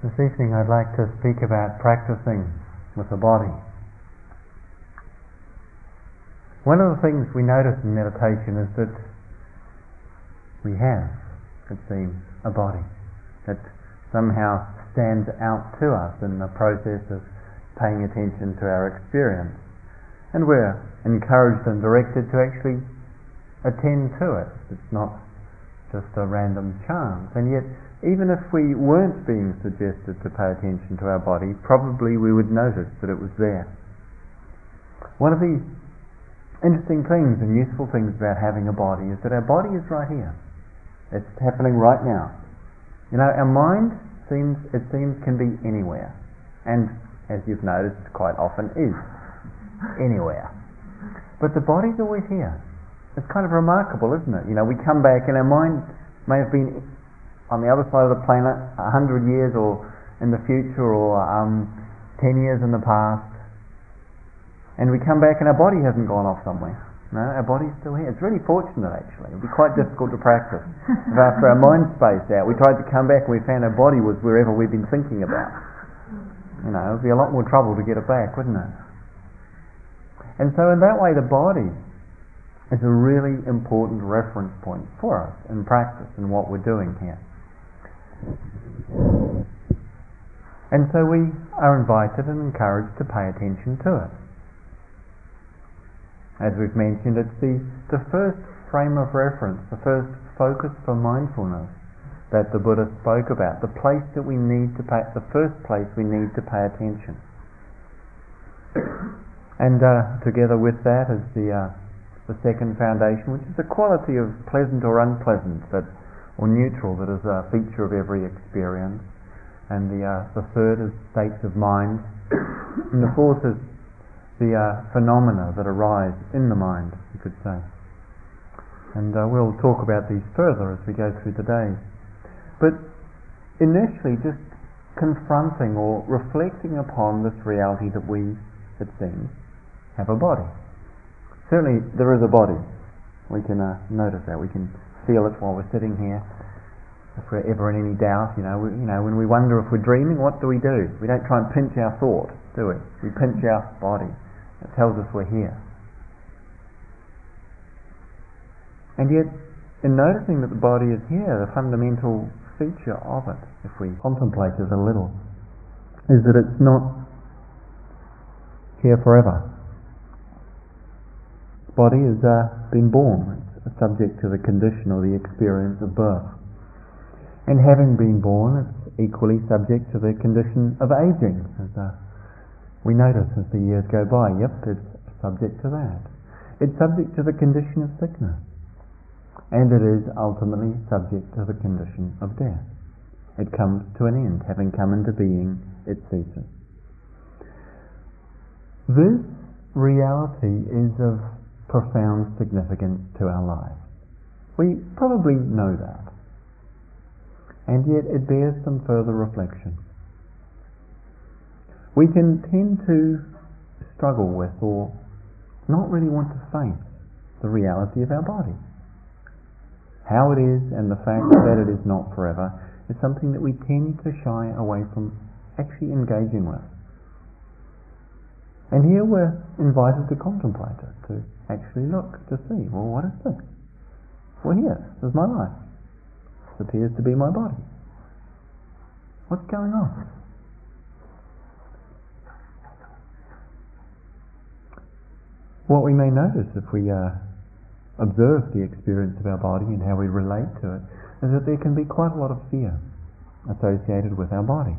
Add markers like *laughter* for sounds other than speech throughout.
This evening I'd like to speak about practicing with the body. One of the things we notice in meditation is that we have, it seems, a body that somehow stands out to us in the process of paying attention to our experience. And we're encouraged and directed to actually attend to it. It's not just a random chance. And yet even if we weren't being suggested to pay attention to our body, probably we would notice that it was there. One of the interesting things and useful things about having a body is that our body is right here. It's happening right now. You know, our mind seems, it seems, can be anywhere. And as you've noticed, quite often is anywhere. But the body's always here. It's kind of remarkable, isn't it? You know, we come back and our mind may have been on the other side of the planet, a hundred years or in the future or um, ten years in the past, and we come back and our body hasn't gone off somewhere. No, our body's still here. It's really fortunate actually. It'd be quite difficult to practice if after our mind spaced out we tried to come back and we found our body was wherever we've been thinking about. You know, it'd be a lot more trouble to get it back, wouldn't it? And so in that way the body is a really important reference point for us in practice and what we're doing here. And so we are invited and encouraged to pay attention to it. As we've mentioned, it's the, the first frame of reference, the first focus for mindfulness that the Buddha spoke about, the place that we need to pay, the first place we need to pay attention. *coughs* And uh, together with that is the, uh, the second foundation, which is the quality of pleasant or unpleasant that or neutral that is a feature of every experience. And the, uh, the third is states of mind. *coughs* and the fourth is the uh, phenomena that arise in the mind, you could say. And uh, we'll talk about these further as we go through the day. But initially, just confronting or reflecting upon this reality that we, it seems, have a body. Certainly, there is a body. We can uh, notice that. We can feel it while we're sitting here. If we're ever in any doubt, you know, we, you know, when we wonder if we're dreaming, what do we do? We don't try and pinch our thought, do we? We pinch our body. It tells us we're here. And yet, in noticing that the body is here, the fundamental feature of it, if we contemplate it a little, is that it's not here forever. Body has uh, been born subject to the condition or the experience of birth. And having been born, it's equally subject to the condition of aging, as uh, we notice as the years go by. Yep, it's subject to that. It's subject to the condition of sickness. And it is ultimately subject to the condition of death. It comes to an end. Having come into being, it ceases. This reality is of profound significance to our lives. We probably know that. And yet it bears some further reflection. We can tend to struggle with or not really want to face the reality of our body. How it is and the fact *coughs* that it is not forever is something that we tend to shy away from actually engaging with. And here we're invited to contemplate it, to actually look to see, well, what is this? Well, here, this is my life. This appears to be my body. What's going on? What we may notice if we uh, observe the experience of our body and how we relate to it is that there can be quite a lot of fear associated with our body.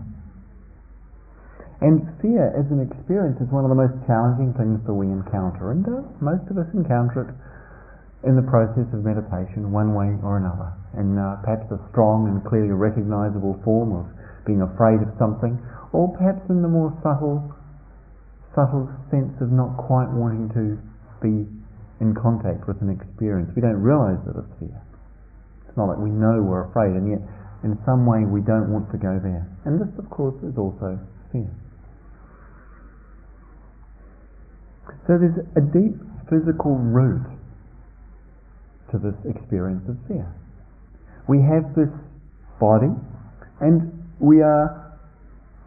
And fear as an experience is one of the most challenging things that we encounter, and uh, most of us encounter it in the process of meditation, one way or another. And uh, perhaps a strong and clearly recognizable form of being afraid of something, or perhaps in the more subtle, subtle sense of not quite wanting to be in contact with an experience. We don't realize that it's fear. It's not like we know we're afraid, and yet in some way we don't want to go there. And this, of course, is also fear. So there's a deep physical root to this experience of fear. We have this body and we are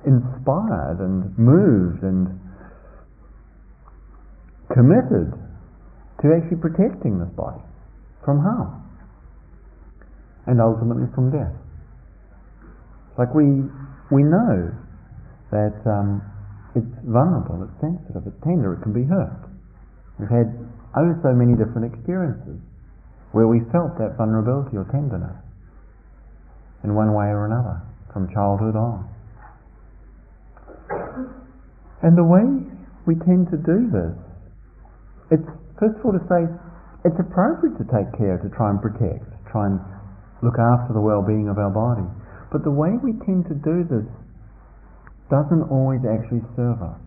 inspired and moved and committed to actually protecting this body from harm and ultimately from death. Like we we know that um, it's vulnerable, it's sensitive, it's tender, it can be hurt. We've had oh so many different experiences where we felt that vulnerability or tenderness in one way or another from childhood on. And the way we tend to do this, it's first of all to say it's appropriate to take care to try and protect, try and look after the well-being of our body. But the way we tend to do this doesn't always actually serve us.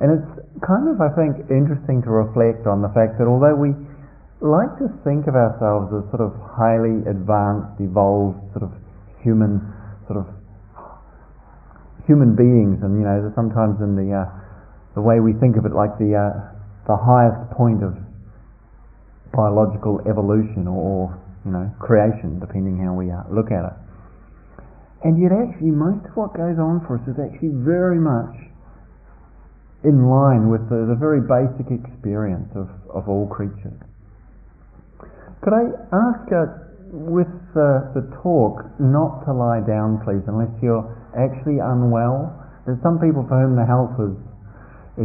And it's kind of, I think, interesting to reflect on the fact that although we like to think of ourselves as sort of highly advanced, evolved, sort of human, sort of human beings, and you know, sometimes in the uh, the way we think of it, like the uh, the highest point of biological evolution or, you know creation, depending how we uh, look at it. And yet, actually, most of what goes on for us is actually very much in line with the, the very basic experience of, of all creatures. Could I ask, uh, with the talk, not to lie down, please, unless you're actually unwell? There's some people for whom the health is,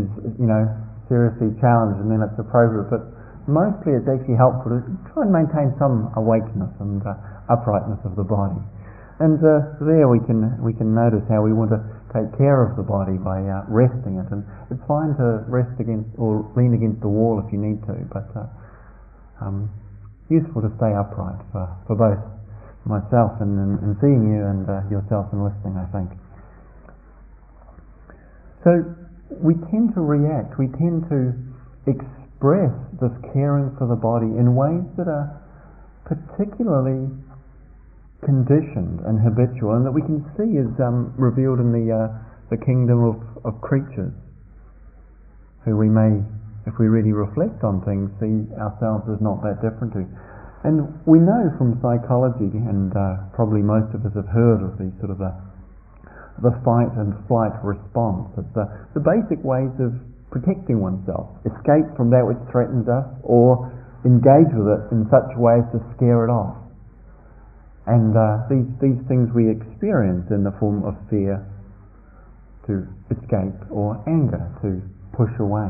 is you know, seriously challenged, and then it's appropriate. But mostly, it's actually helpful to try and maintain some awakeness and uh, uprightness of the body. And uh, there we can we can notice how we want to take care of the body by uh, resting it, and it's fine to rest against or lean against the wall if you need to, but uh, um, useful to stay upright for, for both myself and, and, and seeing you and uh, yourself and listening. I think. So we tend to react. We tend to express this caring for the body in ways that are particularly conditioned and habitual, and that we can see is um, revealed in the uh, the kingdom of, of creatures, who we may, if we really reflect on things, see ourselves as not that different to. And we know from psychology, and uh, probably most of us have heard of the sort of the, the fight and flight response. It's the, the basic ways of protecting oneself, escape from that which threatens us, or engage with it in such ways to scare it off. And uh, these, these things we experience in the form of fear to escape or anger to push away.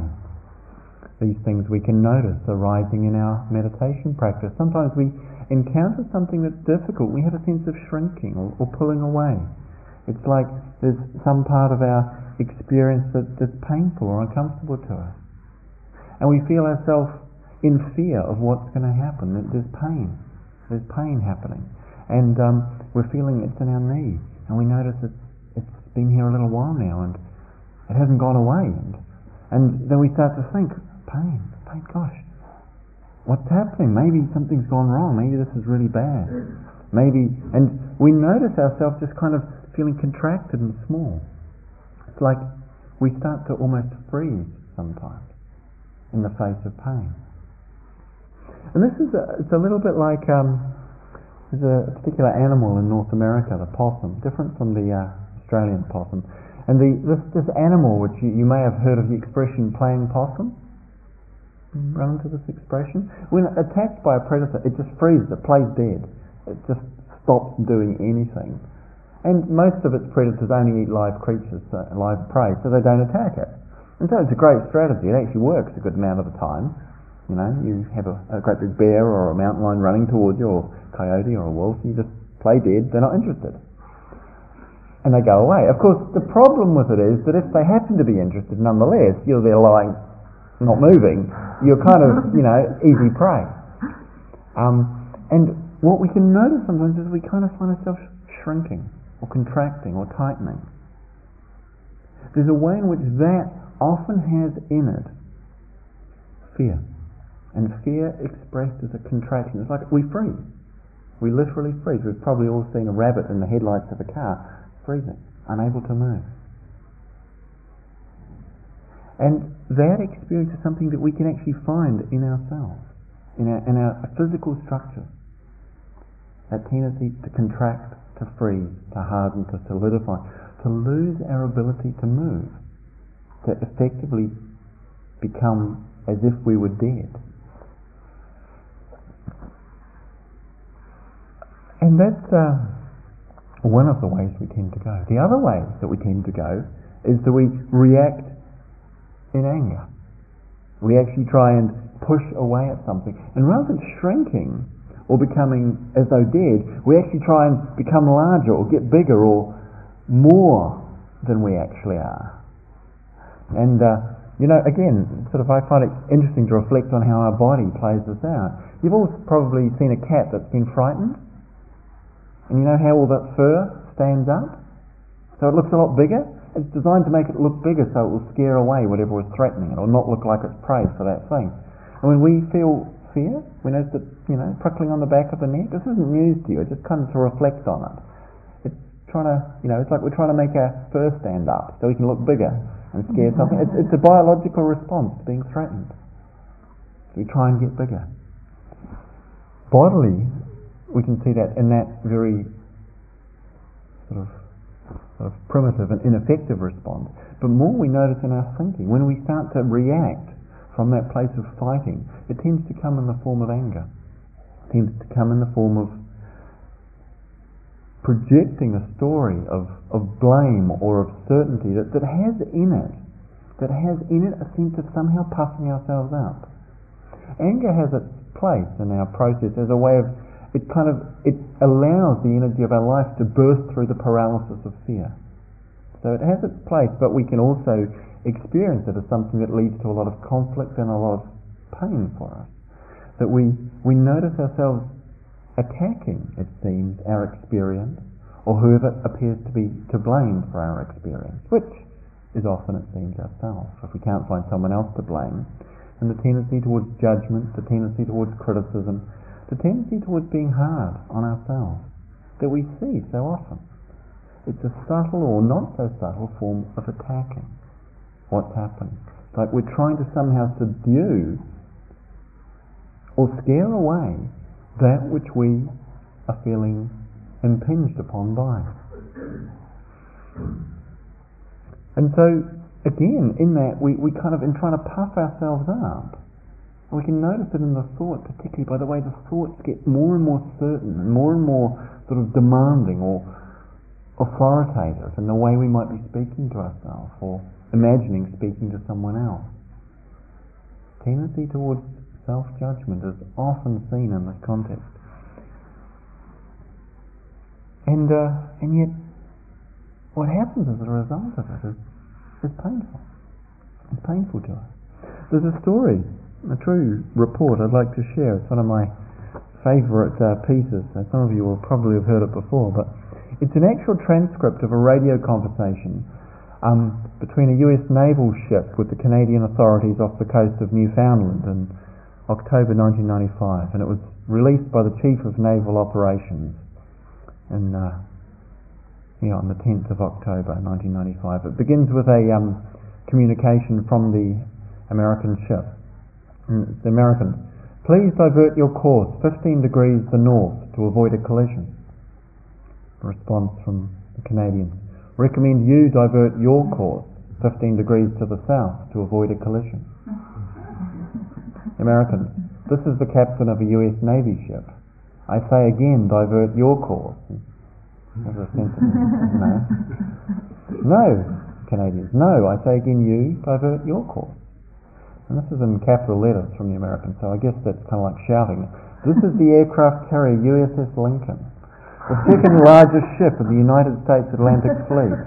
These things we can notice arising in our meditation practice. Sometimes we encounter something that's difficult, we have a sense of shrinking or, or pulling away. It's like there's some part of our experience that, that's painful or uncomfortable to us. And we feel ourselves in fear of what's going to happen. There's pain. There's pain happening and um, we're feeling it's in our knee, and we notice it's it's been here a little while now, and it hasn't gone away, and and then we start to think, pain, pain, gosh, what's happening? Maybe something's gone wrong. Maybe this is really bad. Maybe, and we notice ourselves just kind of feeling contracted and small. It's like we start to almost freeze sometimes in the face of pain. And this is a, it's a little bit like um, there's a particular animal in North America, the possum, different from the uh, Australian possum. And the, this, this animal, which you, you, may have heard of the expression playing possum, run into this expression. When attacked by a predator, it just freezes, it plays dead. It just stops doing anything. And most of its predators only eat live creatures, live prey, so they don't attack it. And so it's a great strategy. It actually works a good amount of the time. You know, you have a, a great big bear or a mountain lion running towards you, or a coyote or a wolf, you just play dead, they're not interested. And they go away. Of course, the problem with it is that if they happen to be interested nonetheless, you're there lying, not moving, you're kind of, you know, easy prey. Um, and what we can notice sometimes is we kind of find ourselves shrinking or contracting or tightening. There's a way in which that often has in it fear. And fear expressed as a contraction. It's like we freeze. We literally freeze. We've probably all seen a rabbit in the headlights of a car freezing, unable to move. And that experience is something that we can actually find in ourselves, in our, in our physical structure. That tendency to contract, to freeze, to harden, to solidify, to lose our ability to move, to effectively become as if we were dead. And that's uh, one of the ways we tend to go. The other way that we tend to go is that we react in anger. We actually try and push away at something. And rather than shrinking or becoming as though dead, we actually try and become larger or get bigger or more than we actually are. And, uh, you know, again, sort of I find it interesting to reflect on how our body plays this out. You've all probably seen a cat that's been frightened. And you know how all that fur stands up? So it looks a lot bigger. It's designed to make it look bigger so it will scare away whatever is threatening it or not look like it's prey for that thing. And when we feel fear, we notice that, you know, prickling on the back of the neck, this isn't news to you, it just comes to reflect on it. It's trying to, you know, it's like we're trying to make our fur stand up so we can look bigger and scare mm-hmm. something. It's, it's a biological response to being threatened. We try and get bigger. Bodily, we can see that in that very sort of of primitive and ineffective response, but more we notice in our thinking. When we start to react from that place of fighting, it tends to come in the form of anger. It tends to come in the form of projecting a story of, of blame or of certainty that, that has in it that has in it a sense of somehow puffing ourselves up. Anger has its place in our process as a way of it kind of it allows the energy of our life to burst through the paralysis of fear. So it has its place, but we can also experience it as something that leads to a lot of conflict and a lot of pain for us. That we, we notice ourselves attacking, it seems, our experience, or whoever appears to be to blame for our experience, which is often, it seems, ourselves, if we can't find someone else to blame. And the tendency towards judgment, the tendency towards criticism, the tendency towards being hard on ourselves that we see so often. It's a subtle or not so subtle form of attacking what's happening. Like we're trying to somehow subdue or scare away that which we are feeling impinged upon by. And so, again, in that, we, we kind of, in trying to puff ourselves up, we can notice it in the thought, particularly by the way the thoughts get more and more certain and more and more sort of demanding or authoritative in the way we might be speaking to ourselves or imagining speaking to someone else. Tendency towards self-judgment is often seen in this context. And, uh, and yet, what happens as a result of it is, is painful. It's painful to us. There's a story a true report I'd like to share. It's one of my favourite uh, pieces. some of you will probably have heard it before, but it's an actual transcript of a radio conversation um, between a US naval ship with the Canadian authorities off the coast of Newfoundland in October 1995, and it was released by the Chief of Naval Operations in, uh, yeah, on the 10th of October 1995. It begins with a um, communication from the American ship. Mm, the American. Please divert your course 15 degrees to the north to avoid a collision. Response from the Canadian. Recommend you divert your course 15 degrees to the south to avoid a collision. American. This is the captain of a US Navy ship. I say again, divert your course. no. No, Canadians. No, I say again, you divert your course. And this is in capital letters from the Americans, so I guess that's kind of like shouting. This is the aircraft carrier USS Lincoln, the second largest ship of the United States Atlantic Fleet.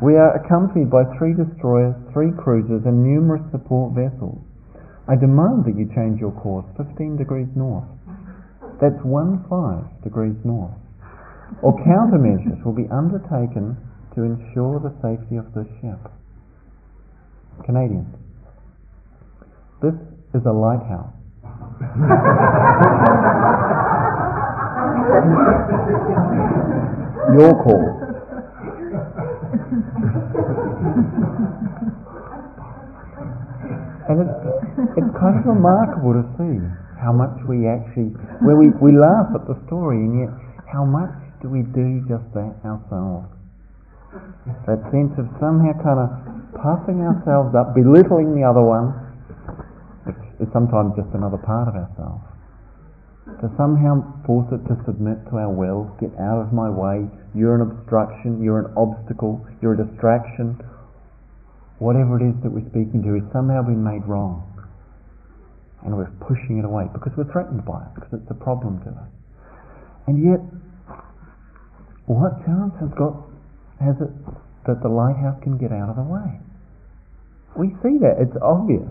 We are accompanied by three destroyers, three cruisers, and numerous support vessels. I demand that you change your course 15 degrees north. That's 1 5 degrees north. Or countermeasures will be undertaken to ensure the safety of this ship. Canadians. This is a lighthouse. Your call. and it's, it's kind of remarkable to see how much we actually, where we, we laugh at the story, and yet how much do we do just that ourselves? That sense of somehow kind of puffing ourselves up, belittling the other one, is sometimes just another part of ourselves. To somehow force it to submit to our will, get out of my way, you're an obstruction, you're an obstacle, you're a distraction. Whatever it is that we're speaking to is somehow been made wrong. And we're pushing it away because we're threatened by it, because it's a problem to us. And yet, what chance has got has it that the lighthouse can get out of the way? We see that, it's obvious.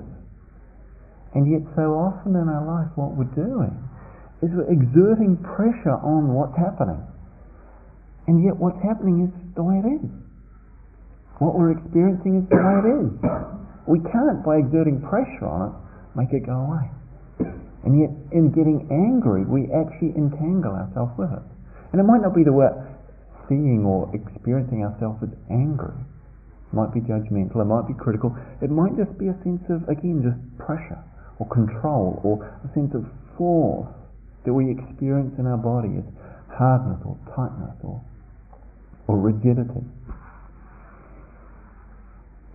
And yet so often in our life what we're doing is we're exerting pressure on what's happening. And yet what's happening is the way it is. What we're experiencing is the way it is. We can't, by exerting pressure on it, make it go away. And yet, in getting angry, we actually entangle ourselves with it. And it might not be the way seeing or experiencing ourselves as angry. It might be judgmental, it might be critical. It might just be a sense of, again, just pressure or control or a sense of force that we experience in our body as hardness or tightness or, or rigidity.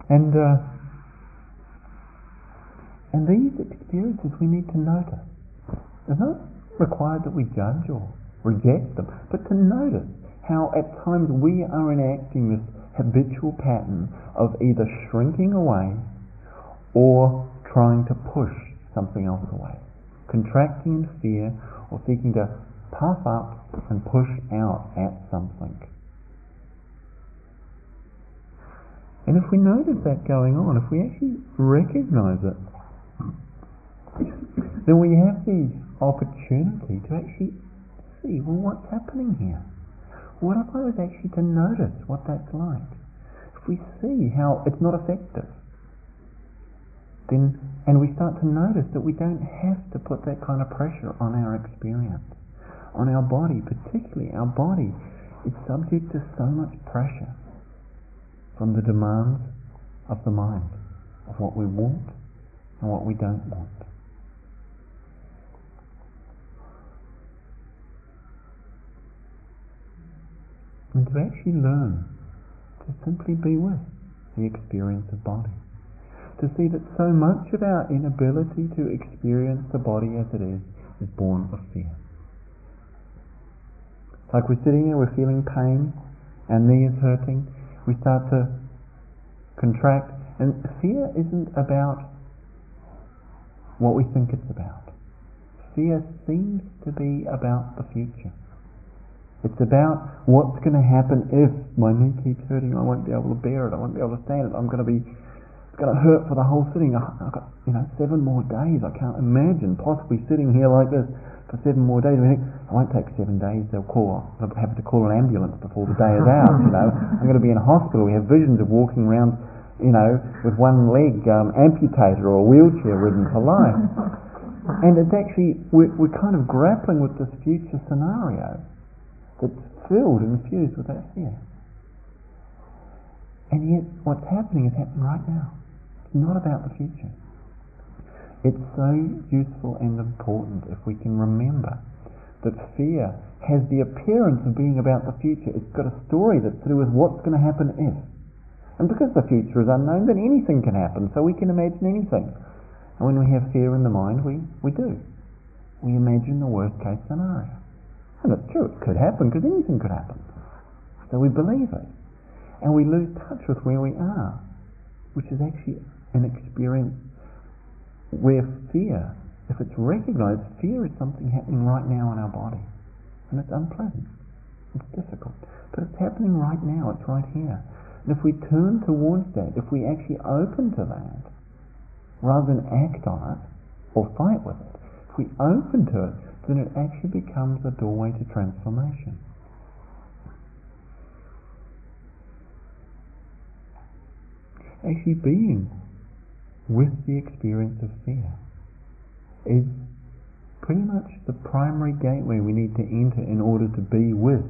And uh, and these experiences we need to notice. It's not required that we judge or reject them, but to notice how at times we are enacting this habitual pattern of either shrinking away or trying to push something else away, contracting in fear or seeking to puff up and push out at something. And if we notice that going on, if we actually recognize it, then we have the opportunity to actually see, well, what's happening here? What if I was actually to notice what that's like? If we see how it's not effective, then, and we start to notice that we don't have to put that kind of pressure on our experience, on our body, particularly our body is subject to so much pressure from the demands of the mind, of what we want and what we don't want. and to actually learn to simply be with the experience of body. To see that so much of our inability to experience the body as it is is born of fear. Like we're sitting there, we're feeling pain, our knee is hurting, we start to contract, and fear isn't about what we think it's about. Fear seems to be about the future. It's about what's going to happen if my knee keeps hurting. I won't be able to bear it. I won't be able to stand it. I'm going to be. It's going to hurt for the whole sitting. I've got you know seven more days. I can't imagine possibly sitting here like this for seven more days. I think I won't take seven days. They'll call. I'll have to call an ambulance before the day is *laughs* out. You know, I'm going to be in a hospital. We have visions of walking around, you know, with one leg um, amputated or a wheelchair ridden for life. And it's actually we're, we're kind of grappling with this future scenario that's filled and infused with that fear. And yet, what's happening is happening right now. Not about the future. It's so useful and important if we can remember that fear has the appearance of being about the future. It's got a story that's to do with what's going to happen if. And because the future is unknown, then anything can happen, so we can imagine anything. And when we have fear in the mind, we, we do. We imagine the worst case scenario. And it's true, it could happen because anything could happen. So we believe it. And we lose touch with where we are, which is actually an experience where fear, if it's recognized, fear is something happening right now in our body. And it's unpleasant. It's difficult. But it's happening right now, it's right here. And if we turn towards that, if we actually open to that, rather than act on it or fight with it, if we open to it, then it actually becomes a doorway to transformation. Actually being with the experience of fear is pretty much the primary gateway we need to enter in order to be with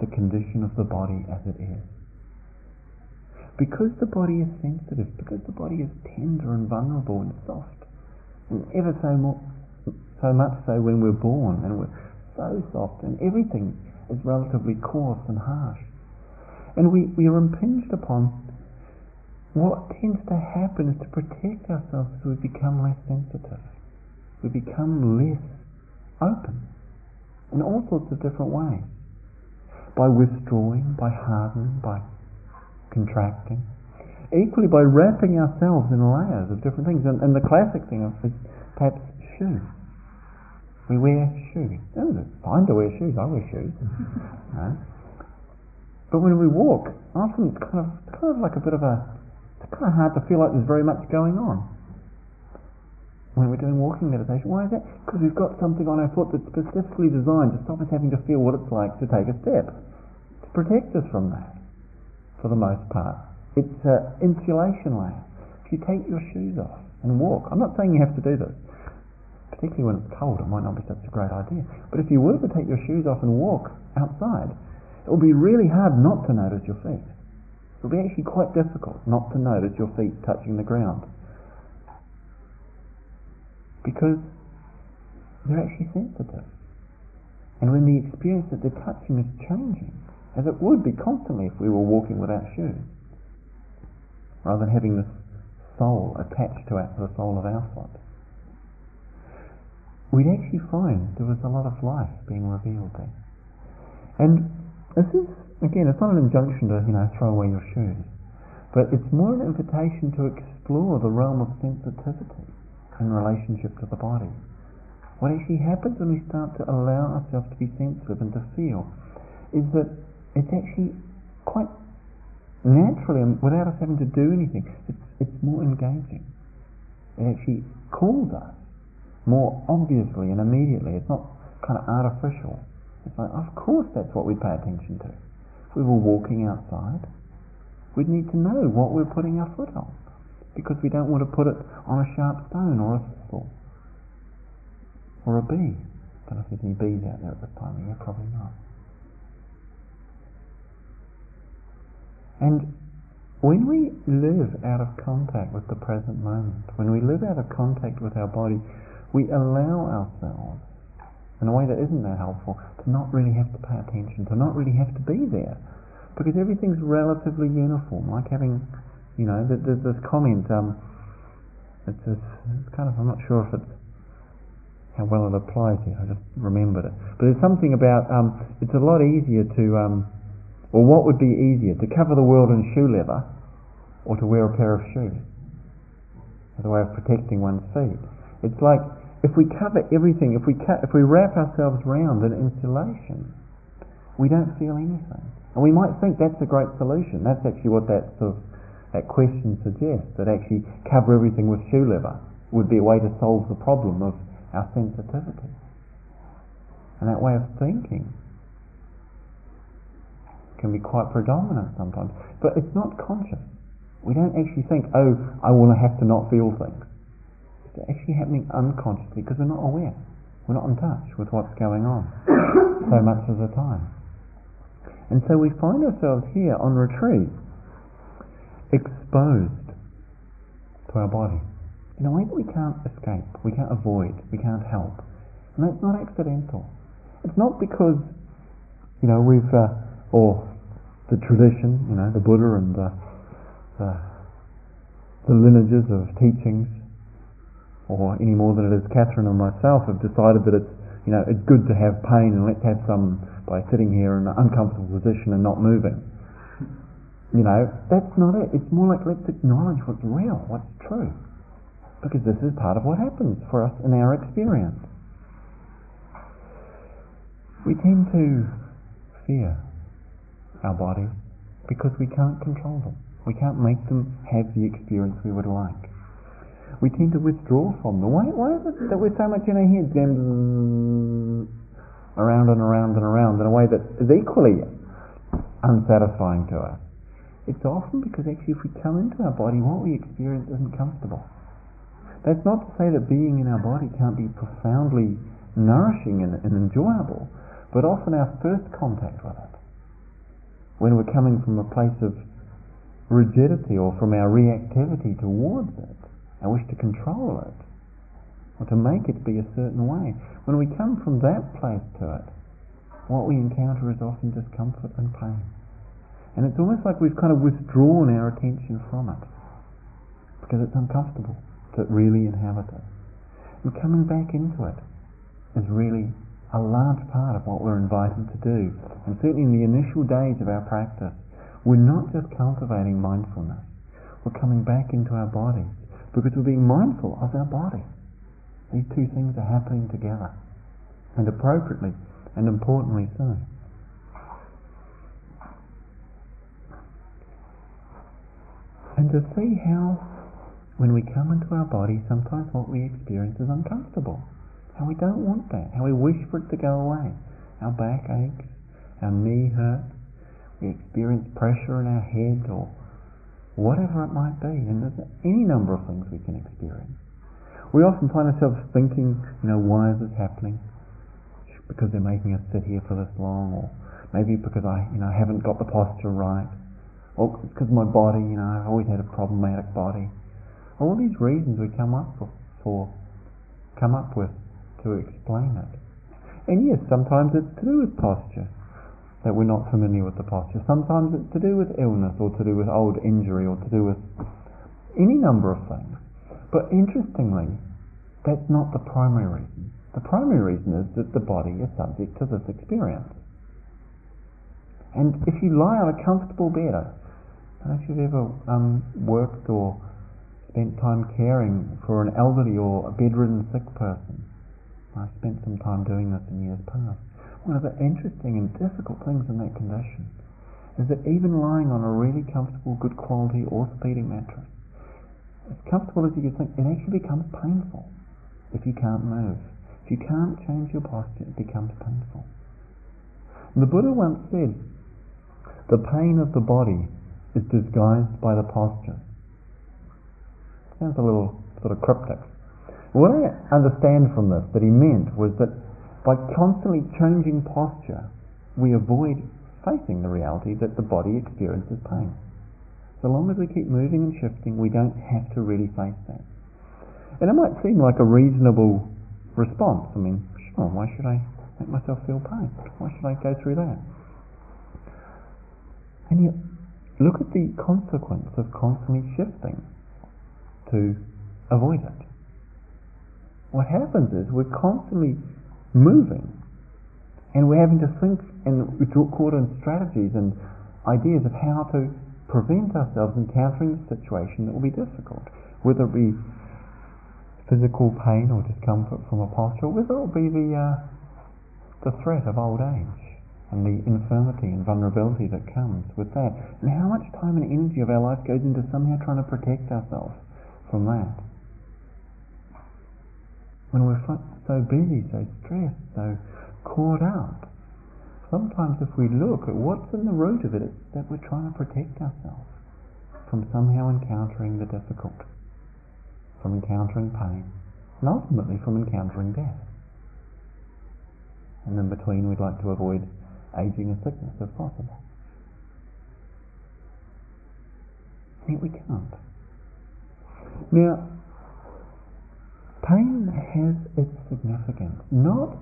the condition of the body as it is. Because the body is sensitive, because the body is tender and vulnerable and soft, and ever so more, so much so when we're born and we're so soft and everything is relatively coarse and harsh. And we, we are impinged upon. What tends to happen is to protect ourselves as we become less sensitive. We become less open in all sorts of different ways. By withdrawing, by hardening, by contracting. Equally by wrapping ourselves in layers of different things. And, and the classic thing is perhaps shoes. We wear shoes. Oh, it's fine to wear shoes. I wear shoes. *laughs* But when we walk, often it's kind of, kind of like a bit of a, it's kind of hard to feel like there's very much going on. When we're doing walking meditation, why is that? Because we've got something on our foot that's specifically designed to stop us having to feel what it's like to take a step. To protect us from that, for the most part. It's an insulation layer. If you take your shoes off and walk, I'm not saying you have to do this, particularly when it's cold, it might not be such a great idea. But if you were to take your shoes off and walk outside, it would be really hard not to notice your feet. It will be actually quite difficult not to notice your feet touching the ground. Because they're actually sensitive. And when the experience that they're touching is changing, as it would be constantly if we were walking without shoes, rather than having this sole attached to, our, to the sole of our foot we'd actually find there was a lot of life being revealed there. And this is, again, it's not an injunction to, you know, throw away your shoes, but it's more an invitation to explore the realm of sensitivity in relationship to the body. What actually happens when we start to allow ourselves to be sensitive and to feel is that it's actually quite naturally, and without us having to do anything, it's, it's more engaging. It actually calls us more obviously and immediately. It's not kind of artificial. It's like, of course, that's what we pay attention to. We were walking outside, we'd need to know what we're putting our foot on because we don't want to put it on a sharp stone or a thistle or a bee. I Don't know if there's any bees out there at this time of year, probably not. And when we live out of contact with the present moment, when we live out of contact with our body, we allow ourselves, in a way that isn't that helpful, not really have to pay attention, to not really have to be there. Because everything's relatively uniform, like having, you know, there's this comment, um, it's, this, it's kind of, I'm not sure if it's how well it applies here, I just remembered it. But there's something about, um, it's a lot easier to, um, or what would be easier, to cover the world in shoe leather or to wear a pair of shoes as a way of protecting one's feet. It's like if we cover everything, if we, ca- if we wrap ourselves round in insulation, we don't feel anything. And we might think that's a great solution. That's actually what that sort of that question suggests, that actually cover everything with shoe leather would be a way to solve the problem of our sensitivity. And that way of thinking can be quite predominant sometimes. But it's not conscious. We don't actually think, oh, I want to have to not feel things. It's actually happening unconsciously because we're not aware. We're not in touch with what's going on so *coughs* much of the time. And so we find ourselves here on retreat, exposed to our body in a way that we can't escape, we can't avoid, we can't help. And that's not accidental. It's not because, you know, we've, uh, or the tradition, you know, the Buddha and the, the, the lineages of teachings or any more than it is Catherine or myself have decided that it's you know it's good to have pain and let's have some by sitting here in an uncomfortable position and not moving. You know, that's not it. It's more like let's acknowledge what's real, what's true. Because this is part of what happens for us in our experience. We tend to fear our bodies because we can't control them. We can't make them have the experience we would like we tend to withdraw from them. Why, why is it that we're so much in our heads going around and around and around in a way that is equally unsatisfying to us? It's often because actually if we come into our body, what we experience isn't comfortable. That's not to say that being in our body can't be profoundly nourishing and, and enjoyable, but often our first contact with it, when we're coming from a place of rigidity or from our reactivity towards it, I wish to control it or to make it be a certain way. When we come from that place to it, what we encounter is often discomfort and pain. And it's almost like we've kind of withdrawn our attention from it because it's uncomfortable to really inhabit it. And coming back into it is really a large part of what we're invited to do. And certainly in the initial days of our practice, we're not just cultivating mindfulness, we're coming back into our bodies because we're being mindful of our body. These two things are happening together, and appropriately and importantly so. And to see how, when we come into our body, sometimes what we experience is uncomfortable. How we don't want that, how we wish for it to go away. Our back aches, our knee hurts, we experience pressure in our head or whatever it might be. And there's any number of things we can experience. We often find ourselves thinking, you know, why is this happening? Because they're making us sit here for this long, or maybe because I, you know, haven't got the posture right, or because my body, you know, I've always had a problematic body. All these reasons we come up for, for come up with to explain it. And yes, sometimes it's to do with posture, that we're not familiar with the posture. Sometimes it's to do with illness, or to do with old injury, or to do with any number of things. But interestingly, that's not the primary reason. The primary reason is that the body is subject to this experience. And if you lie on a comfortable bed, I don't know if you've ever um, worked or spent time caring for an elderly or a bedridden sick person. I spent some time doing this in years past. One of the interesting and difficult things in that condition is that even lying on a really comfortable, good quality orthopedic mattress, as comfortable as you can think, it actually becomes painful if you can't move. If you can't change your posture, it becomes painful. And the Buddha once said, the pain of the body is disguised by the posture. Sounds a little sort of cryptic. What I understand from this that he meant was that by constantly changing posture, we avoid facing the reality that the body experiences pain. So long as we keep moving and shifting, we don't have to really face that. And it might seem like a reasonable response. I mean, sure, why should I make myself feel pain? Why should I go through that? And yet, look at the consequence of constantly shifting to avoid it what happens is we're constantly moving. And we're having to think and we're caught in strategies and ideas of how to prevent ourselves encountering the situation that will be difficult, whether it be physical pain or discomfort from a posture, whether it be the, uh, the threat of old age and the infirmity and vulnerability that comes with that, and how much time and energy of our life goes into somehow trying to protect ourselves from that when we're so busy, so stressed, so caught up. Sometimes if we look at what's in the root of it, it's that we're trying to protect ourselves from somehow encountering the difficult, from encountering pain, and ultimately from encountering death. And in between, we'd like to avoid aging and sickness if possible. Yet we can't. Now, pain has its significance. Not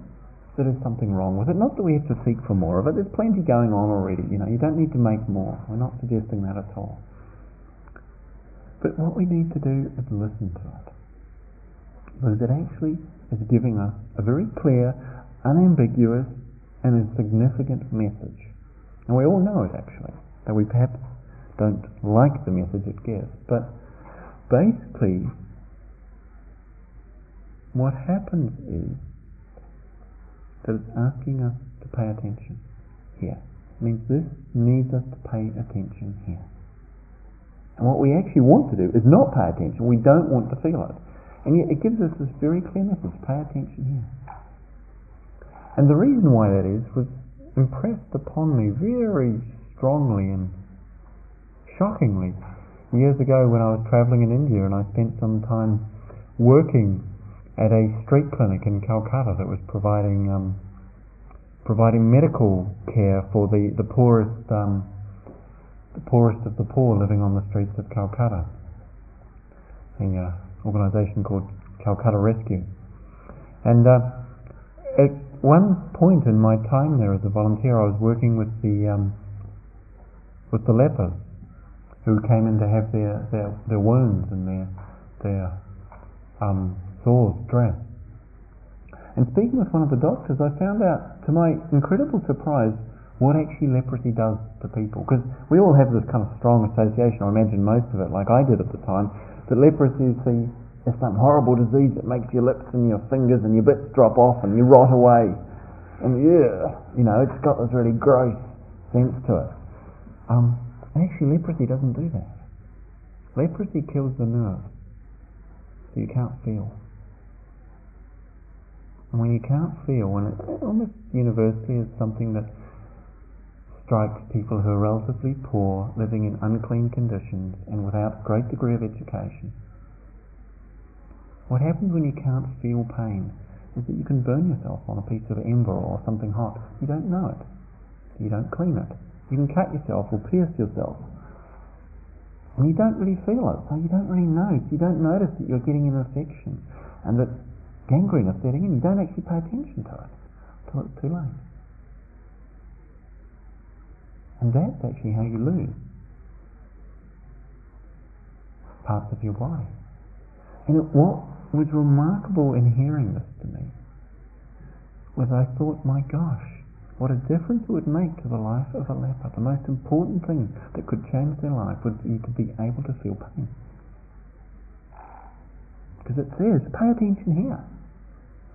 that there's something wrong with it, not that we have to seek for more of it. There's plenty going on already. You know, you don't need to make more. We're not suggesting that at all. But what we need to do is listen to it. Because it actually is giving us a very clear, unambiguous, and a significant message. And we all know it actually, though we perhaps don't like the message it gives. But basically, what happens is that it's asking us to pay attention here. It means this needs us to pay attention here. And what we actually want to do is not pay attention. We don't want to feel it. And yet it gives us this very clear message pay attention here. And the reason why that is was impressed upon me very strongly and shockingly years ago when I was traveling in India and I spent some time working at a street clinic in Calcutta that was providing um, providing medical care for the the poorest um, the poorest of the poor living on the streets of Calcutta. A uh, organisation called Calcutta Rescue, and uh, at one point in my time there as a volunteer, I was working with the um, with the lepers who came in to have their, their, their wounds and their, their um, sores dressed. And speaking with one of the doctors, I found out, to my incredible surprise, what actually leprosy does to people. Because we all have this kind of strong association, I imagine most of it, like I did at the time, that leprosy is, the, is some horrible disease that makes your lips and your fingers and your bits drop off and you rot away. And yeah, you know, it's got this really gross sense to it. Um, actually, leprosy doesn't do that. Leprosy kills the nerve, so you can't feel. And when you can't feel, when it almost universally is something that strikes people who are relatively poor, living in unclean conditions, and without a great degree of education. What happens when you can't feel pain is that you can burn yourself on a piece of ember or something hot. You don't know it. You don't clean it. You can cut yourself or pierce yourself. And you don't really feel it, so you don't really know. You don't notice that you're getting an infection and that gangrene is setting in. You don't actually pay attention to it until it's too late. And that's actually how you lose parts of your body. And it, what was remarkable in hearing this to me was I thought, my gosh, what a difference it would make to the life of a leper. The most important thing that could change their life would be to be able to feel pain. Because it says, pay attention here.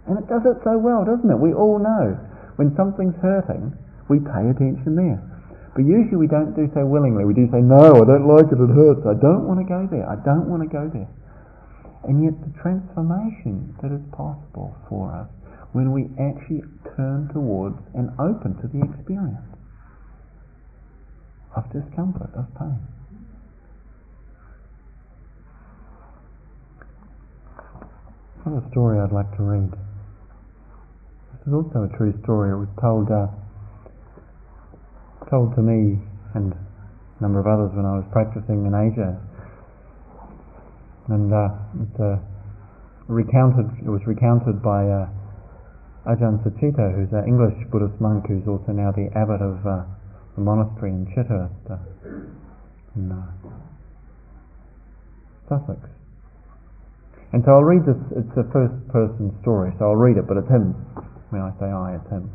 And it does it so well, doesn't it? We all know when something's hurting, we pay attention there. But usually we don't do so willingly. We do say, no, I don't like it, it hurts. I don't want to go there. I don't want to go there. And yet the transformation that is possible for us when we actually turn towards and open to the experience of discomfort, of pain. Another story I'd like to read. This is also a true story. It was told uh, told to me and a number of others when I was practicing in Asia. And uh, it's uh, recounted. It was recounted by uh, Ajahn Sucitto, who's an English Buddhist monk who's also now the abbot of uh, the monastery in Chithurst uh, in uh, Sussex. And so I'll read this. It's a first-person story, so I'll read it, but it's him. When I say I, it's him.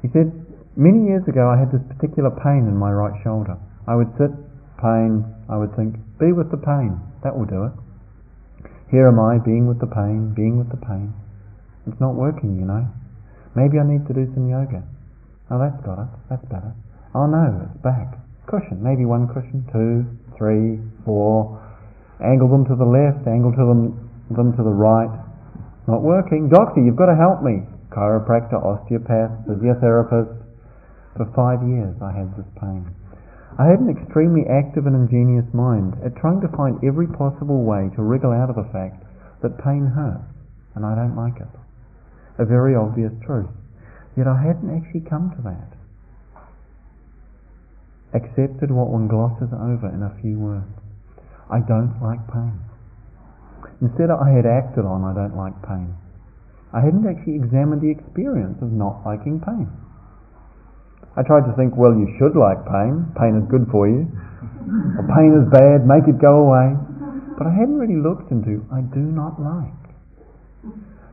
He said, Many years ago, I had this particular pain in my right shoulder. I would sit, pain, I would think, be with the pain, that will do it. Here am I, being with the pain, being with the pain. It's not working, you know. Maybe I need to do some yoga. Oh, that's got it, that's better. Oh no, it's back. Cushion, maybe one cushion, two, three, four. Angle them to the left, angle to them, them to the right. Not working. Doctor, you've got to help me. Chiropractor, osteopath, physiotherapist, for five years I had this pain. I had an extremely active and ingenious mind at trying to find every possible way to wriggle out of the fact that pain hurts, and I don't like it. A very obvious truth. Yet I hadn't actually come to that. Accepted what one glosses over in a few words. I don't like pain. Instead, I had acted on I don't like pain. I hadn't actually examined the experience of not liking pain. I tried to think, well, you should like pain. Pain is good for you. Or pain is bad, make it go away. But I hadn't really looked into, I do not like.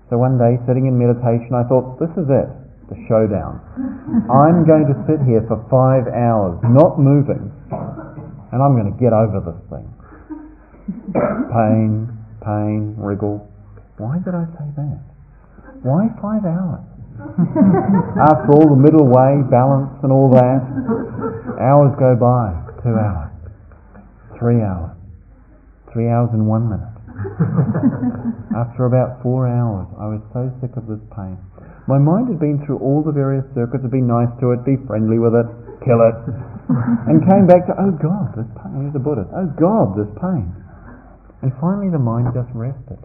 So one day, sitting in meditation, I thought, this is it, the showdown. I'm going to sit here for five hours, not moving, and I'm going to get over this thing. *coughs* Pain, pain, wriggle. Why did I say that? Why five hours? *laughs* After all the middle way, balance and all that, hours go by. Two hours. Three hours. Three hours and one minute. *laughs* After about four hours, I was so sick of this pain. My mind had been through all the various circuits of be nice to it, be friendly with it, kill it, *laughs* and came back to, oh God, this pain. He's a Buddhist. Oh God, this pain. And finally the mind just rested.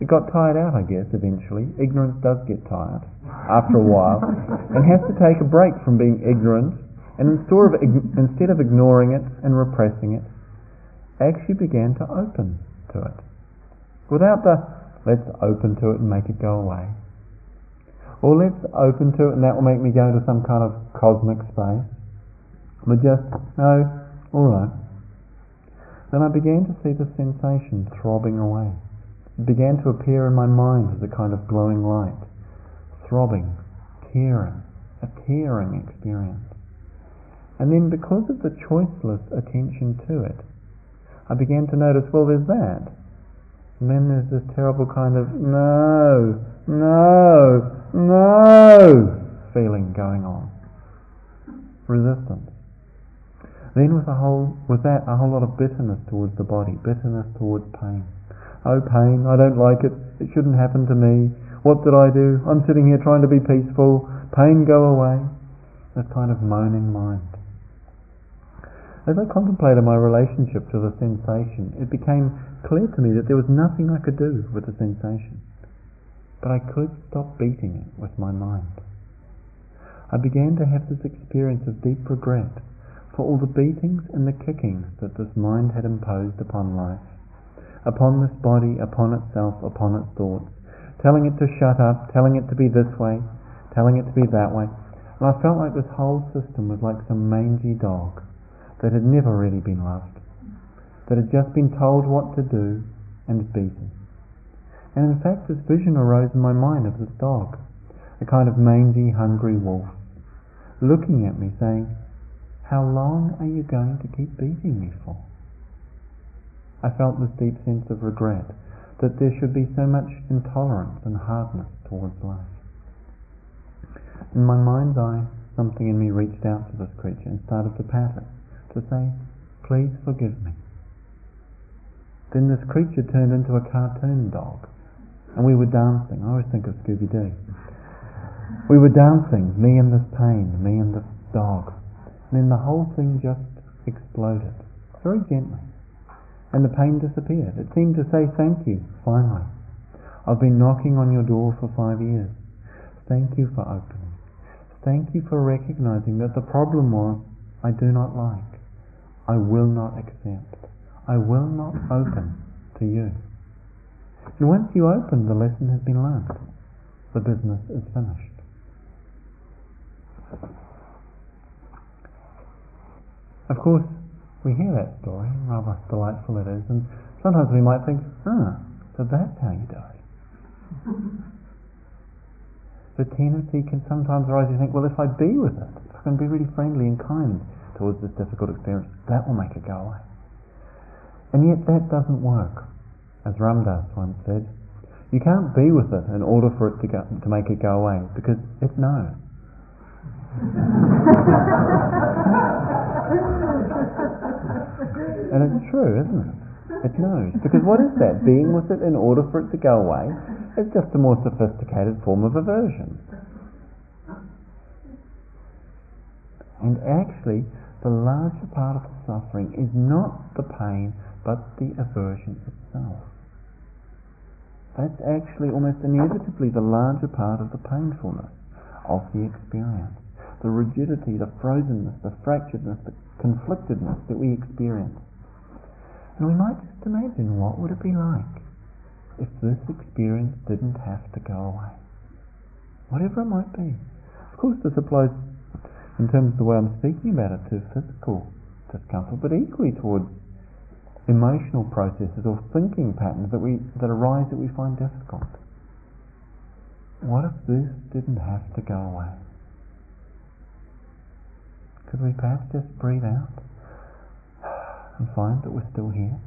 It got tired out, I guess, eventually. Ignorance does get tired after a while and has to take a break from being ignorant and instead of, ignoring it and repressing it, actually began to open to it. Without the let's open to it and make it go away. Or let's open to it and that will make me go to some kind of cosmic space. but just, no, alright. Then I began to see the sensation throbbing away. Began to appear in my mind as a kind of glowing light, throbbing, tearing, a tearing experience. And then because of the choiceless attention to it, I began to notice, well, there's that. And then there's this terrible kind of no, no, no feeling going on. Resistance. Then with a whole with that a whole lot of bitterness towards the body, bitterness towards pain. Oh pain, I don't like it, it shouldn't happen to me. What did I do? I'm sitting here trying to be peaceful. Pain go away. That kind of moaning mind. As I contemplated my relationship to the sensation, it became clear to me that there was nothing I could do with the sensation. But I could stop beating it with my mind. I began to have this experience of deep regret for all the beatings and the kickings that this mind had imposed upon life, upon this body, upon itself, upon its thoughts, telling it to shut up, telling it to be this way, telling it to be that way. And I felt like this whole system was like some mangy dog that had never really been loved, that had just been told what to do and beaten. And in fact, this vision arose in my mind of this dog, a kind of mangy, hungry wolf, looking at me saying, How long are you going to keep beating me for? I felt this deep sense of regret that there should be so much intolerance and hardness towards life. In my mind's eye, something in me reached out to this creature and started to pat it, to say, Please forgive me. Then this creature turned into a cartoon dog, and we were dancing. I always think of Scooby Doo. We were dancing, me and this pain, me and this dog. And then the whole thing just exploded, very gently and the pain disappeared. It seemed to say, Thank you, finally. I've been knocking on your door for five years. Thank you for opening. Thank you for recognizing that the problem was, I do not like. I will not accept. I will not open to you. And once you open, the lesson has been learned. The business is finished. Of course, we hear that story, rather delightful it is, and sometimes we might think, ah, so that's how you die. *laughs* the tendency can sometimes arise, you think, well, if I be with it, if I can be really friendly and kind towards this difficult experience, that will make it go away. And yet that doesn't work. As Ram Dass once said, you can't be with it in order for it to, go, to make it go away, because it knows. *laughs* And it's true, isn't it? It knows. Because what is that? Being with it in order for it to go away is just a more sophisticated form of aversion. And actually, the larger part of the suffering is not the pain, but the aversion itself. That's actually almost inevitably the larger part of the painfulness of the experience. The rigidity, the frozenness, the fracturedness, the conflictedness that we experience. And we might just imagine what would it be like if this experience didn't have to go away. Whatever it might be. Of course this applies in terms of the way I'm speaking about it to physical discomfort, but equally towards emotional processes or thinking patterns that we that arise that we find difficult. What if this didn't have to go away? Could we perhaps just breathe out? And find that we're still here,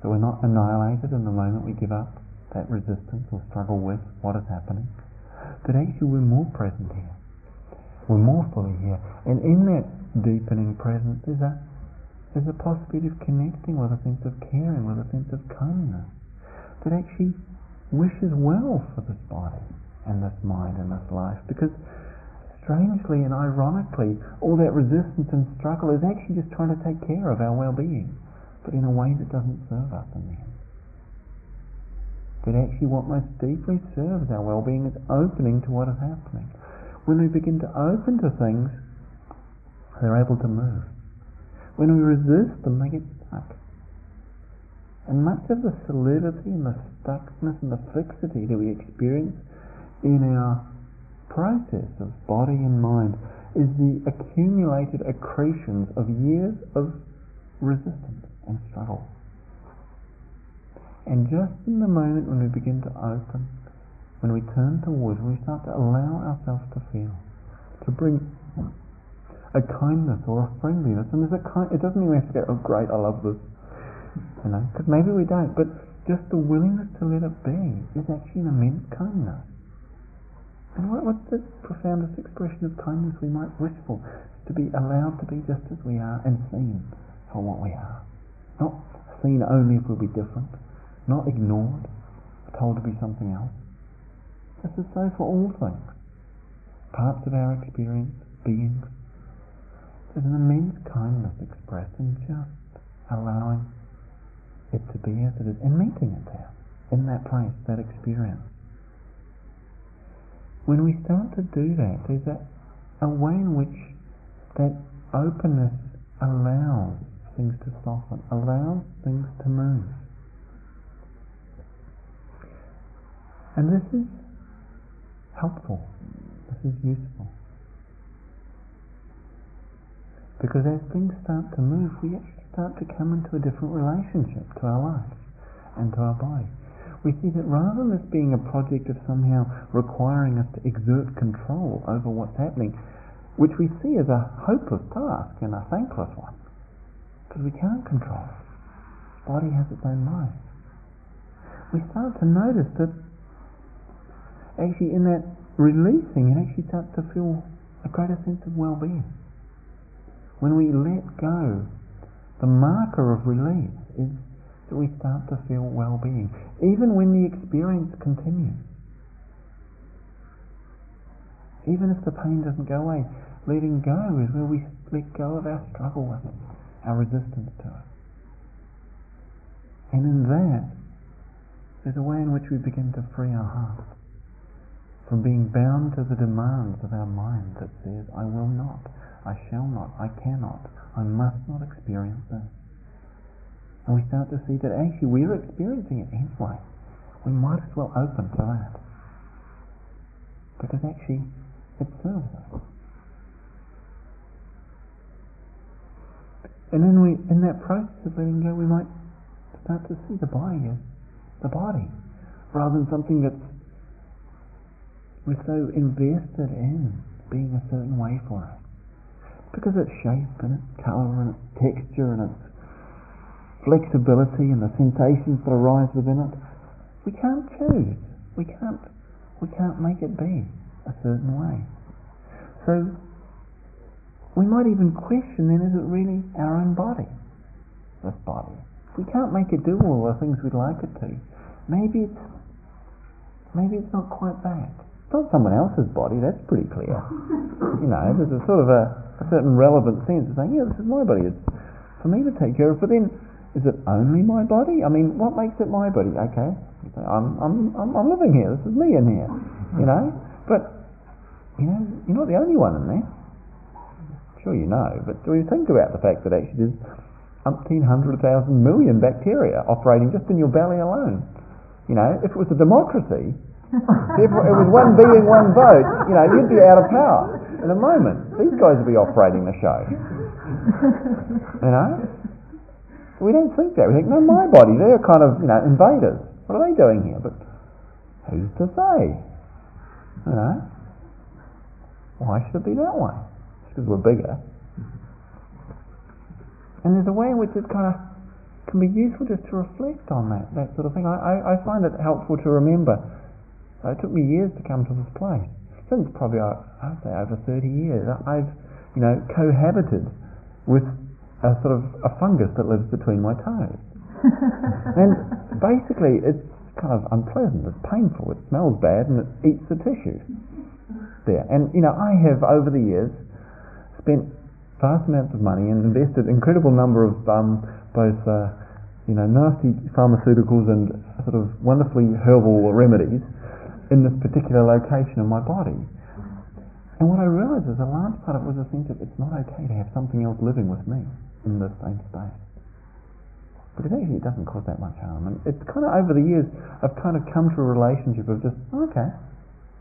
that we're not annihilated in the moment we give up that resistance or struggle with what is happening, that actually we're more present here, we're more fully here, and in that deepening presence is a there's a possibility of connecting with a sense of caring, with a sense of kindness, that actually wishes well for this body and this mind and this life, because strangely and ironically, all that resistance and struggle is actually just trying to take care of our well-being, but in a way that doesn't serve us in the end. That actually what most deeply serves our well-being is opening to what is happening. When we begin to open to things, they're able to move. When we resist them, they get stuck. And much of the solidity and the stuckness and the fixity that we experience in our process of body and mind is the accumulated accretions of years of resistance and struggle. And just in the moment when we begin to open, when we turn towards, when we start to allow ourselves to feel, to bring a kindness or a friendliness, and there's a kind, it doesn't mean we have to go, oh great, I love this, you know, because maybe we don't, but just the willingness to let it be is actually an immense kindness. And what, what's the profoundest expression of kindness we might wish for? To be allowed to be just as we are and seen for what we are. Not seen only if we'll be different, not ignored, told to be something else. This is so for all things. Parts of our experience, beings. There's an immense kindness expressed in just allowing it to be as it is and meeting it there, in that place, that experience. When we start to do that, there's a, a way in which that openness allows things to soften, allows things to move. And this is helpful. This is useful. Because as things start to move, we actually start to come into a different relationship to our life and to our body. We see that rather than this being a project of somehow requiring us to exert control over what's happening, which we see as a hopeless task and a thankless one, because we can't control it. The body has its own mind. We start to notice that actually in that releasing, it actually starts to feel a greater sense of well-being. When we let go, the marker of release is that we start to feel well-being, even when the experience continues. Even if the pain doesn't go away, letting go is where we let go of our struggle with it, our resistance to it. And in that, there's a way in which we begin to free our heart from being bound to the demands of our mind that says, I will not, I shall not, I cannot, I must not experience this. And we start to see that actually we're experiencing it anyway. We might as well open to that. Because actually it serves us. And then we, in that process of letting go, we might start to see the body as the body, rather than something that's we're so invested in being a certain way for us. Because its shape and its colour and its texture and its flexibility and the sensations that arise within it, we can't choose. We can't we can't make it be a certain way. So we might even question then is it really our own body? This body. We can't make it do all the things we'd like it to, maybe it's maybe it's not quite that. It's not someone else's body, that's pretty clear. you know, there's a sort of a, a, certain relevant sense of saying, yeah, this is my body, it's for me to take care of. But then, is it only my body? I mean, what makes it my body? Okay, I'm, I'm, I'm, living here, this is me in here, you know? But, you know, you're not the only one in there. Sure you know, but do you think about the fact that actually there's umpteen hundred thousand million bacteria operating just in your belly alone? You know, if it was a democracy, if it was one being, one vote, you know, you'd be out of power in a moment. These guys would be operating the show. You know? We don't think that. We think, no, my body, they're kind of, you know, invaders. What are they doing here? But who's to say? You know? Why should it be that way? because we're bigger. And there's a way in which it kind of can be useful just to reflect on that, that sort of thing. I, I, I find it helpful to remember it took me years to come to this place. Since probably, I'd say over 30 years, I've, you know, cohabited with a sort of a fungus that lives between my toes. *laughs* and basically, it's kind of unpleasant, it's painful, it smells bad, and it eats the tissue there. And, you know, I have, over the years, spent vast amounts of money and invested incredible number of um, both, uh, you know, nasty pharmaceuticals and sort of wonderfully herbal remedies in this particular location of my body. And what I realized is a large part of it was a sense of it's not okay to have something else living with me in the same space. But it actually doesn't cause that much harm. And it's kind of over the years, I've kind of come to a relationship of just, oh, okay,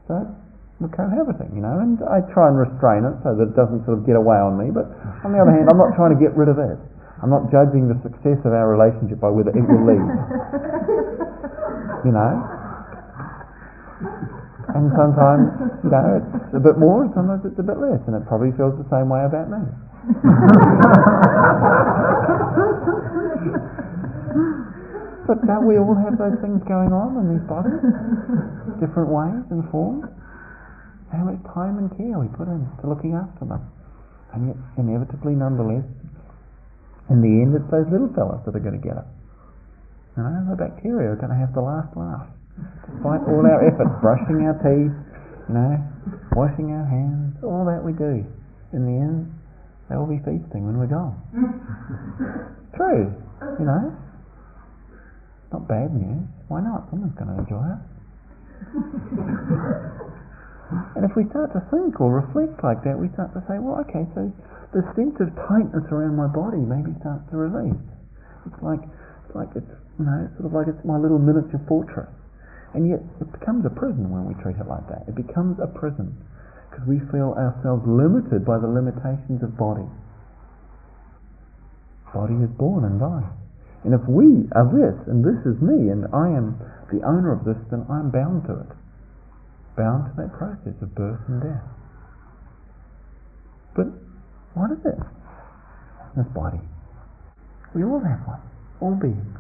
so we can't have a thing, you know. And I try and restrain it so that it doesn't sort of get away on me. But on the other hand, I'm not trying to get rid of it. I'm not judging the success of our relationship by whether it will leave. you know. And sometimes, you know, it's a bit more, and sometimes it's a bit less, and it probably feels the same way about me. *laughs* but don't we all have those things going on in these bodies? Different ways and forms? How much time and care we put into looking after them. And yet, inevitably, nonetheless, in the end, it's those little fellas that are going to get it. You know, the bacteria are going to have the last laugh. Despite all our efforts, brushing our teeth, you know, washing our hands, all that we do, in the end, they will be feasting when we're gone. *laughs* True, you know. Not bad news. Why not? Someone's going to enjoy it. *laughs* and if we start to think or reflect like that, we start to say, well, okay, so the sense of tightness around my body maybe starts to release. It's like, it's like it's, you know, sort of like it's my little miniature fortress. And yet it becomes a prison when we treat it like that. It becomes a prison because we feel ourselves limited by the limitations of body. Body is born and dies. And if we are this, and this is me, and I am the owner of this, then I'm bound to it. Bound to that process of birth and death. But what is it? This body. We all have one. All beings.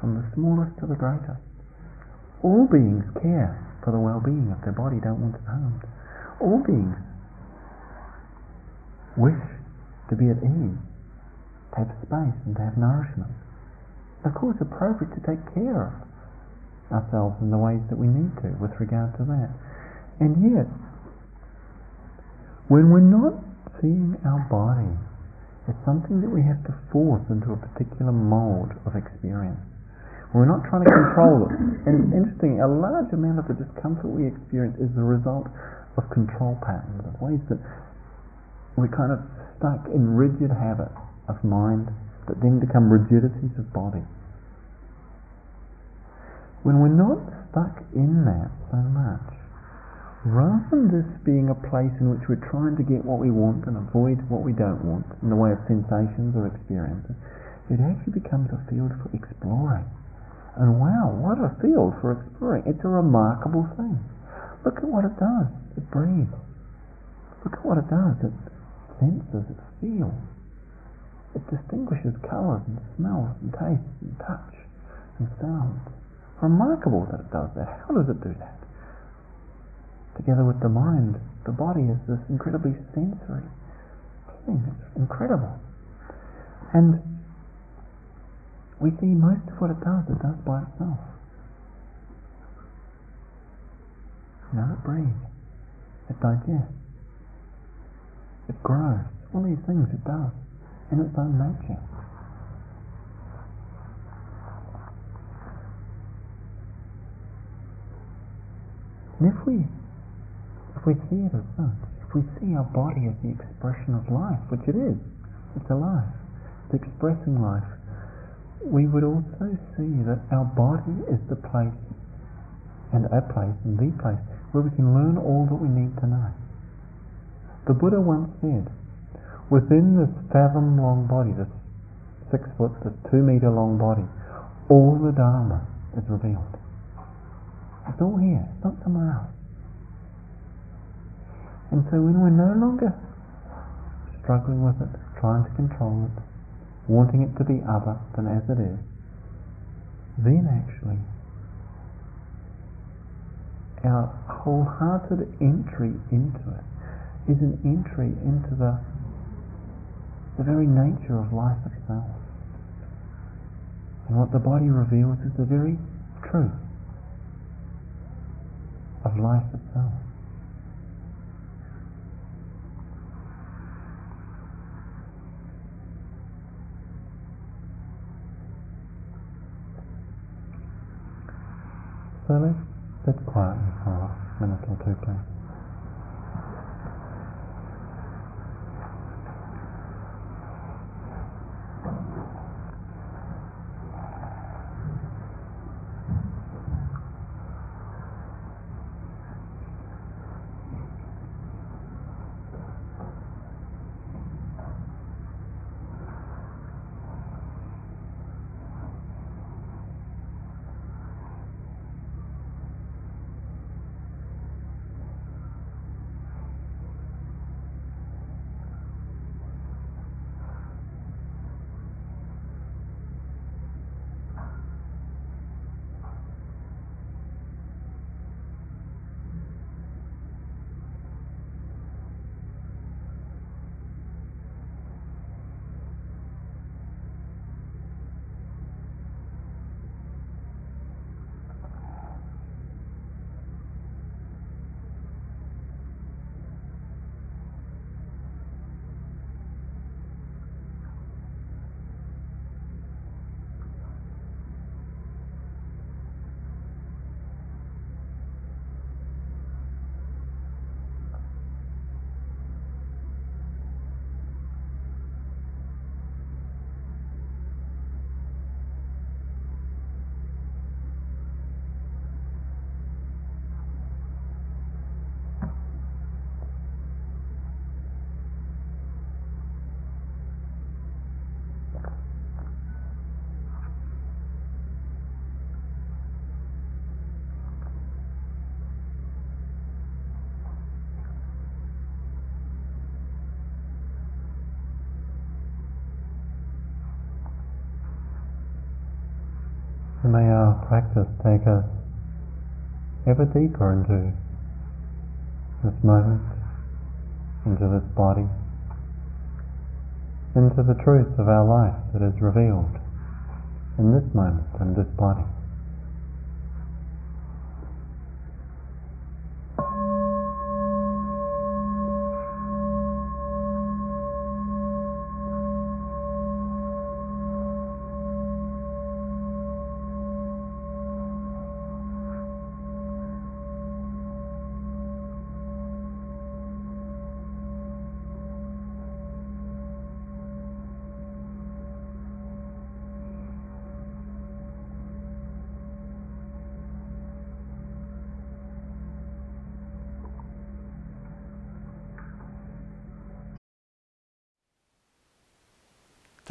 From the smallest to the greatest. All beings care for the well-being of their body, don't want it harmed. All beings wish to be at ease to have space and to have nourishment. Of course, appropriate to take care of ourselves in the ways that we need to with regard to that. And yet, when we're not seeing our body as something that we have to force into a particular mold of experience, we're not trying to control it. And interesting, a large amount of the discomfort we experience is the result of control patterns, of ways that we're kind of stuck in rigid habits of mind that then become rigidities of body. When we're not stuck in that so much, rather than this being a place in which we're trying to get what we want and avoid what we don't want in the way of sensations or experiences, it actually becomes a field for exploring. And wow, what a field for exploring. It's a remarkable thing. Look at what it does. It breathes. Look at what it does. It senses, it feels. It distinguishes colours and smells and tastes and touch and sounds. Remarkable that it does that. How does it do that? Together with the mind, the body is this incredibly sensory thing. It's incredible. And we see most of what it does, it does by itself. You know, it breathes, it digests, it grows. All these things it does in its own nature. And if we if we see it as if we see our body as the expression of life, which it is, it's alive, it's expressing life, we would also see that our body is the place and a place and the place where we can learn all that we need to know. The Buddha once said, within this fathom long body, this six foot, this two meter long body, all the Dharma is revealed. It's all here, it's not somewhere else. And so when we're no longer struggling with it, trying to control it, wanting it to be other than as it is, then actually our wholehearted entry into it is an entry into the the very nature of life itself. And what the body reveals is the very truth of life itself. So let's sit quietly for a minute or two, please. May our practice take us ever deeper into this moment, into this body, into the truth of our life that is revealed in this moment and this body.